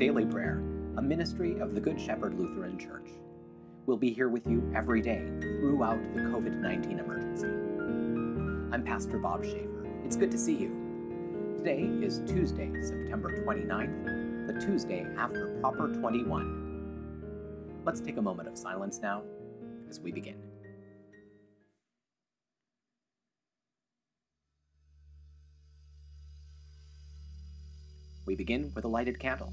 Daily Prayer, a ministry of the Good Shepherd Lutheran Church. We'll be here with you every day throughout the COVID 19 emergency. I'm Pastor Bob Schaefer. It's good to see you. Today is Tuesday, September 29th, the Tuesday after Proper 21. Let's take a moment of silence now as we begin. We begin with a lighted candle.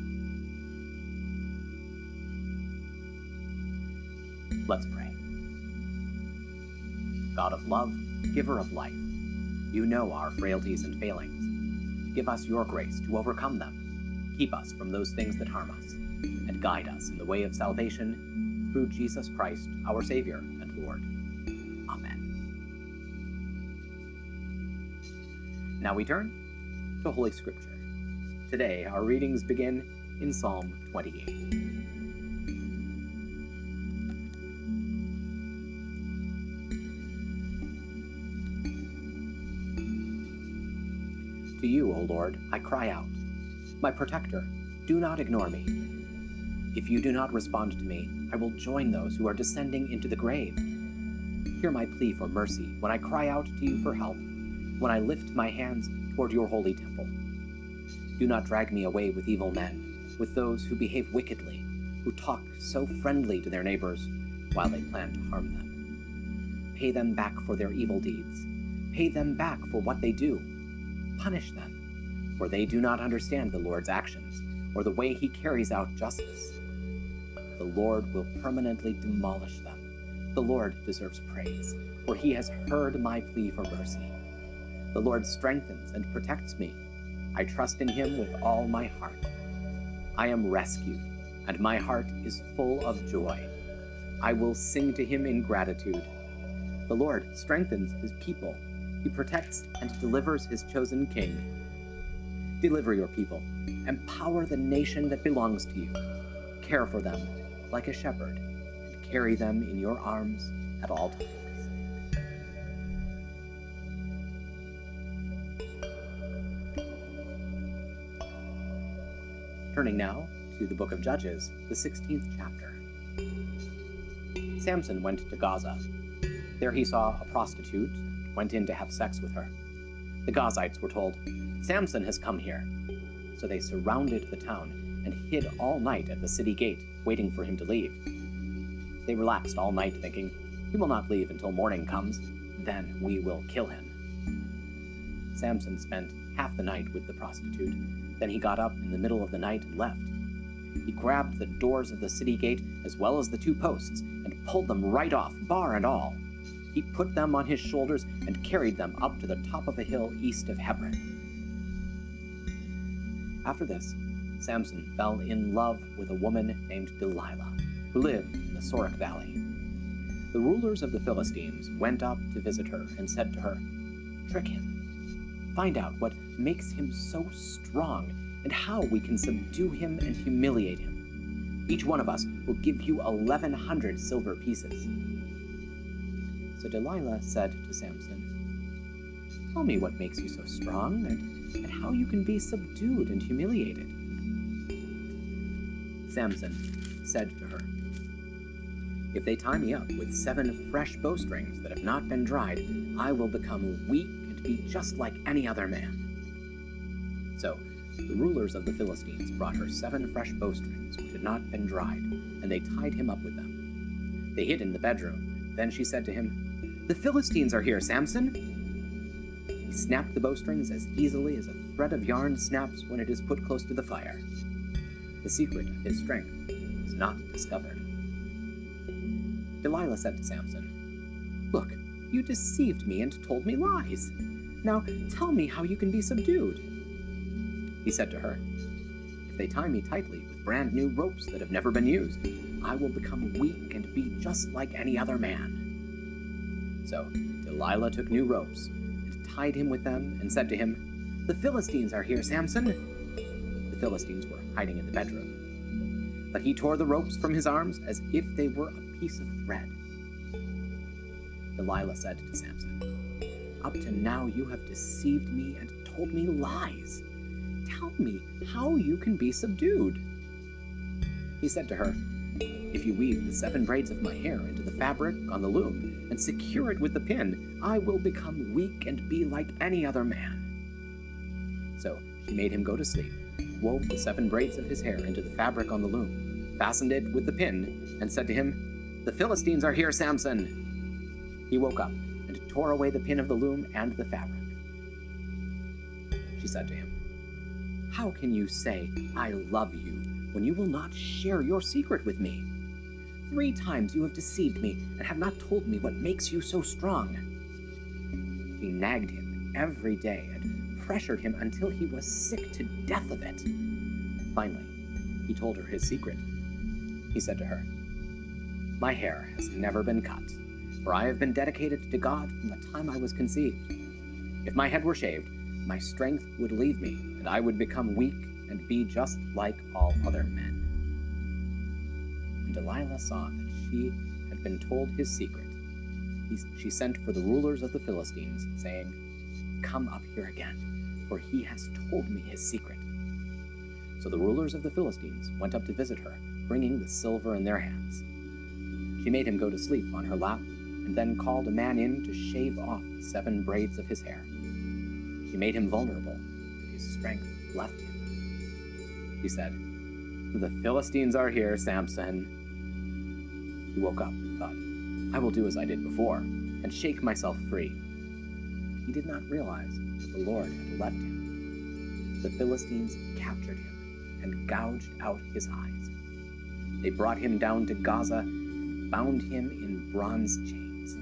Let's pray. God of love, giver of life, you know our frailties and failings. Give us your grace to overcome them. Keep us from those things that harm us, and guide us in the way of salvation through Jesus Christ, our Savior and Lord. Amen. Now we turn to Holy Scripture. Today, our readings begin in Psalm 28. To you, O Lord, I cry out. My protector, do not ignore me. If you do not respond to me, I will join those who are descending into the grave. Hear my plea for mercy when I cry out to you for help, when I lift my hands toward your holy temple. Do not drag me away with evil men, with those who behave wickedly, who talk so friendly to their neighbors while they plan to harm them. Pay them back for their evil deeds. Pay them back for what they do punish them, for they do not understand the Lord's actions or the way he carries out justice. The Lord will permanently demolish them. The Lord deserves praise, for he has heard my plea for mercy. The Lord strengthens and protects me. I trust in him with all my heart. I am rescued, and my heart is full of joy. I will sing to him in gratitude. The Lord strengthens his people he protects and delivers his chosen king. Deliver your people, empower the nation that belongs to you. Care for them like a shepherd, and carry them in your arms at all times. Turning now to the book of Judges, the 16th chapter. Samson went to Gaza. There he saw a prostitute went in to have sex with her. The Gazites were told, Samson has come here. So they surrounded the town and hid all night at the city gate, waiting for him to leave. They relaxed all night, thinking, He will not leave until morning comes, then we will kill him. Samson spent half the night with the prostitute. Then he got up in the middle of the night and left. He grabbed the doors of the city gate as well as the two posts and pulled them right off, bar and all he put them on his shoulders and carried them up to the top of a hill east of Hebron. After this, Samson fell in love with a woman named Delilah, who lived in the Sorek Valley. The rulers of the Philistines went up to visit her and said to her, Trick him. Find out what makes him so strong and how we can subdue him and humiliate him. Each one of us will give you 1,100 silver pieces. So Delilah said to Samson, Tell me what makes you so strong, and, and how you can be subdued and humiliated. Samson said to her, If they tie me up with seven fresh bowstrings that have not been dried, I will become weak and be just like any other man. So the rulers of the Philistines brought her seven fresh bowstrings which had not been dried, and they tied him up with them. They hid in the bedroom. Then she said to him, the Philistines are here, Samson. He snapped the bowstrings as easily as a thread of yarn snaps when it is put close to the fire. The secret of his strength was not discovered. Delilah said to Samson, Look, you deceived me and told me lies. Now tell me how you can be subdued. He said to her, If they tie me tightly with brand new ropes that have never been used, I will become weak and be just like any other man. So Delilah took new ropes and tied him with them and said to him, The Philistines are here, Samson. The Philistines were hiding in the bedroom. But he tore the ropes from his arms as if they were a piece of thread. Delilah said to Samson, Up to now you have deceived me and told me lies. Tell me how you can be subdued. He said to her, If you weave the seven braids of my hair into the fabric on the loom and secure it with the pin, I will become weak and be like any other man. So she made him go to sleep, wove the seven braids of his hair into the fabric on the loom, fastened it with the pin, and said to him, The Philistines are here, Samson. He woke up and tore away the pin of the loom and the fabric. She said to him, How can you say, I love you, when you will not share your secret with me? Three times you have deceived me and have not told me what makes you so strong. She nagged him every day and pressured him until he was sick to death of it. Finally, he told her his secret. He said to her, My hair has never been cut, for I have been dedicated to God from the time I was conceived. If my head were shaved, my strength would leave me, and I would become weak and be just like all other men. Delilah saw that she had been told his secret, he, she sent for the rulers of the Philistines, saying, Come up here again, for he has told me his secret. So the rulers of the Philistines went up to visit her, bringing the silver in their hands. She made him go to sleep on her lap, and then called a man in to shave off the seven braids of his hair. She made him vulnerable, and his strength left him. He said, The Philistines are here, Samson. He woke up and thought, I will do as I did before, and shake myself free. He did not realize that the Lord had left him. The Philistines captured him and gouged out his eyes. They brought him down to Gaza and bound him in bronze chains.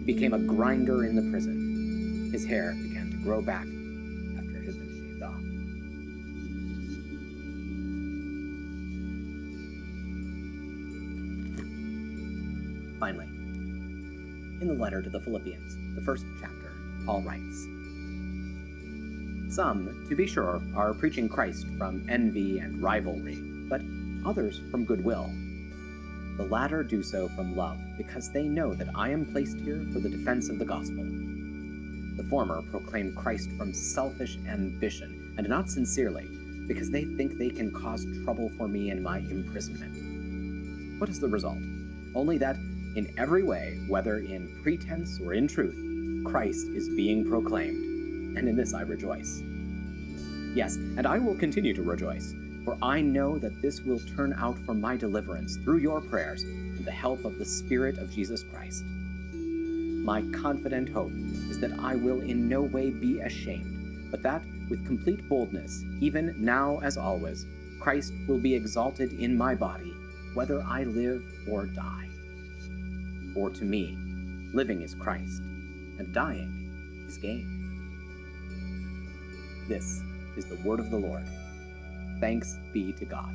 He became a grinder in the prison. His hair began to grow back in the letter to the Philippians, the first chapter, Paul writes Some, to be sure, are preaching Christ from envy and rivalry, but others from goodwill. The latter do so from love, because they know that I am placed here for the defense of the gospel. The former proclaim Christ from selfish ambition, and not sincerely, because they think they can cause trouble for me in my imprisonment. What is the result? Only that, in every way, whether in pretense or in truth, Christ is being proclaimed, and in this I rejoice. Yes, and I will continue to rejoice, for I know that this will turn out for my deliverance through your prayers and the help of the Spirit of Jesus Christ. My confident hope is that I will in no way be ashamed, but that, with complete boldness, even now as always, Christ will be exalted in my body, whether I live or die. For to me, living is Christ, and dying is gain. This is the word of the Lord. Thanks be to God.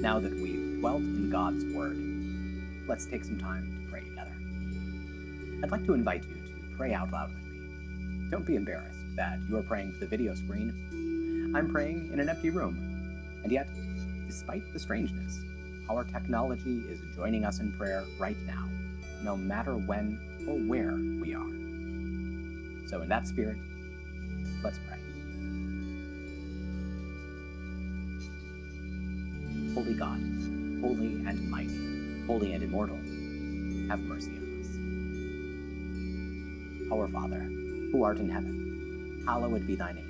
Now that we've dwelt in God's Word, let's take some time to pray together. I'd like to invite you to pray out loud with me. Don't be embarrassed that you are praying to the video screen. I'm praying in an empty room. And yet, despite the strangeness, our technology is joining us in prayer right now, no matter when or where we are. So, in that spirit, let's pray. Holy God, holy and mighty, holy and immortal, have mercy on us. Our Father, who art in heaven, hallowed be thy name.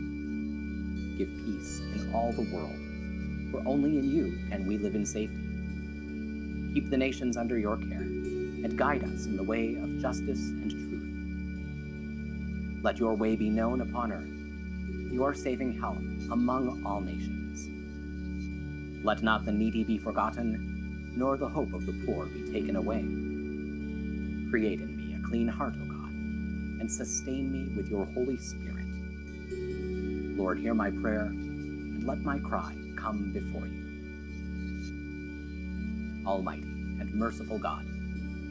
give peace in all the world, for only in you can we live in safety. Keep the nations under your care, and guide us in the way of justice and truth. Let your way be known upon earth, your saving help among all nations. Let not the needy be forgotten, nor the hope of the poor be taken away. Create in me a clean heart, O God, and sustain me with your Holy Spirit Lord, hear my prayer, and let my cry come before you. Almighty and merciful God,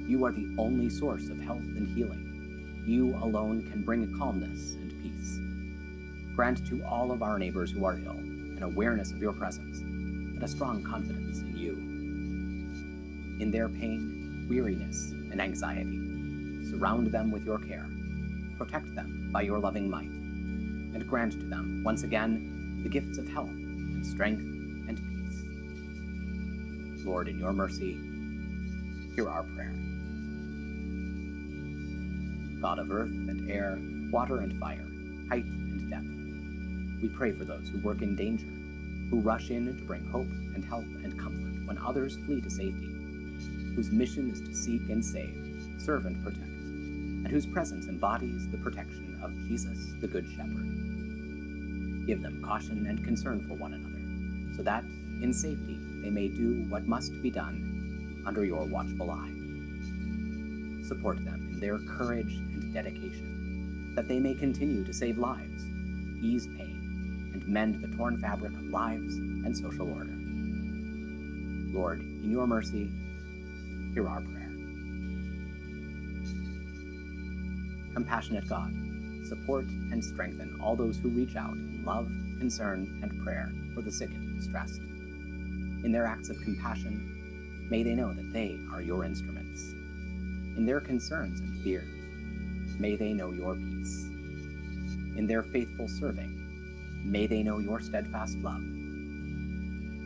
you are the only source of health and healing. You alone can bring calmness and peace. Grant to all of our neighbors who are ill an awareness of your presence and a strong confidence in you. In their pain, weariness, and anxiety, surround them with your care. Protect them by your loving might and grant to them, once again, the gifts of health and strength and peace. Lord, in your mercy, hear our prayer. God of earth and air, water and fire, height and depth, we pray for those who work in danger, who rush in to bring hope and help and comfort when others flee to safety, whose mission is to seek and save, serve and protect, and whose presence embodies the protection of Jesus, the Good Shepherd. Give them caution and concern for one another, so that, in safety, they may do what must be done under your watchful eye. Support them in their courage and dedication, that they may continue to save lives, ease pain, and mend the torn fabric of lives and social order. Lord, in your mercy, hear our prayer. Compassionate God, support and strengthen all those who reach out in love, concern, and prayer for the sick and distressed. In their acts of compassion, may they know that they are your instruments. In their concerns and fears, may they know your peace. In their faithful serving, may they know your steadfast love.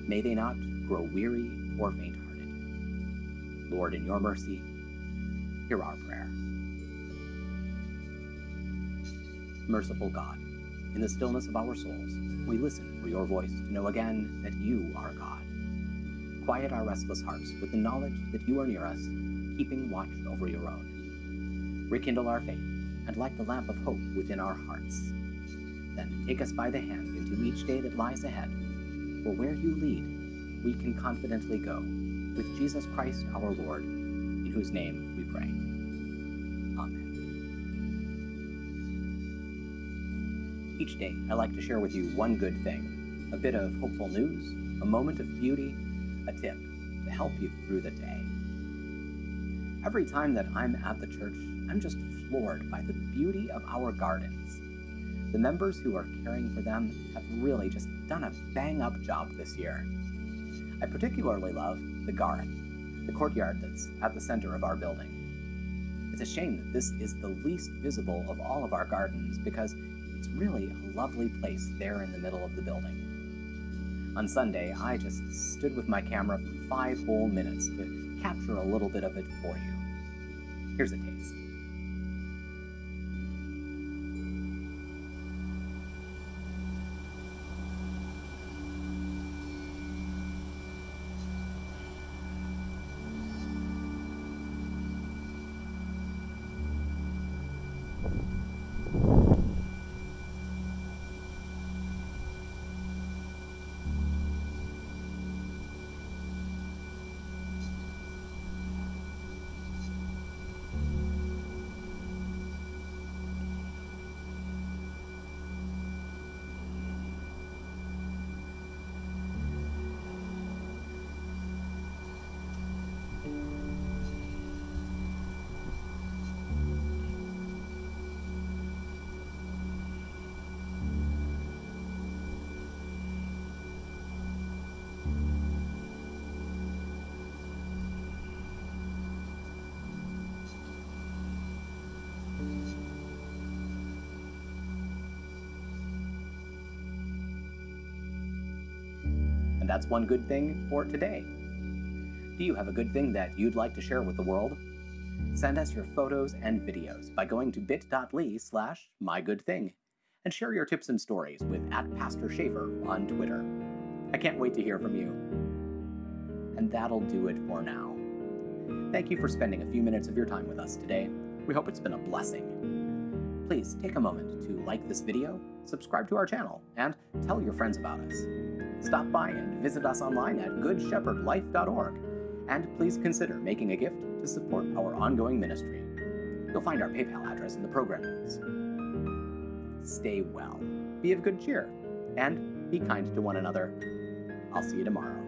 May they not grow weary or faint hearted. Lord, in your mercy, hear our prayer. Merciful God, in the stillness of our souls, we listen for your voice to know again that you are God. Quiet our restless hearts with the knowledge that you are near us, keeping watch over your own. Rekindle our faith and light the lamp of hope within our hearts. Then take us by the hand into each day that lies ahead, for where you lead, we can confidently go, with Jesus Christ our Lord, in whose name we pray. Each day, I like to share with you one good thing a bit of hopeful news, a moment of beauty, a tip to help you through the day. Every time that I'm at the church, I'm just floored by the beauty of our gardens. The members who are caring for them have really just done a bang up job this year. I particularly love the Garth, the courtyard that's at the center of our building. It's a shame that this is the least visible of all of our gardens because really a lovely place there in the middle of the building. On Sunday, I just stood with my camera for five whole minutes to capture a little bit of it for you. Here's a taste. And that's one good thing for today. Do you have a good thing that you'd like to share with the world? Send us your photos and videos by going to bit.ly slash mygoodthing and share your tips and stories with at Pastor Schaefer on Twitter. I can't wait to hear from you. And that'll do it for now. Thank you for spending a few minutes of your time with us today. We hope it's been a blessing. Please take a moment to like this video, subscribe to our channel, and tell your friends about us. Stop by and visit us online at goodshepherdlife.org, and please consider making a gift to support our ongoing ministry. You'll find our PayPal address in the program notes. Stay well, be of good cheer, and be kind to one another. I'll see you tomorrow.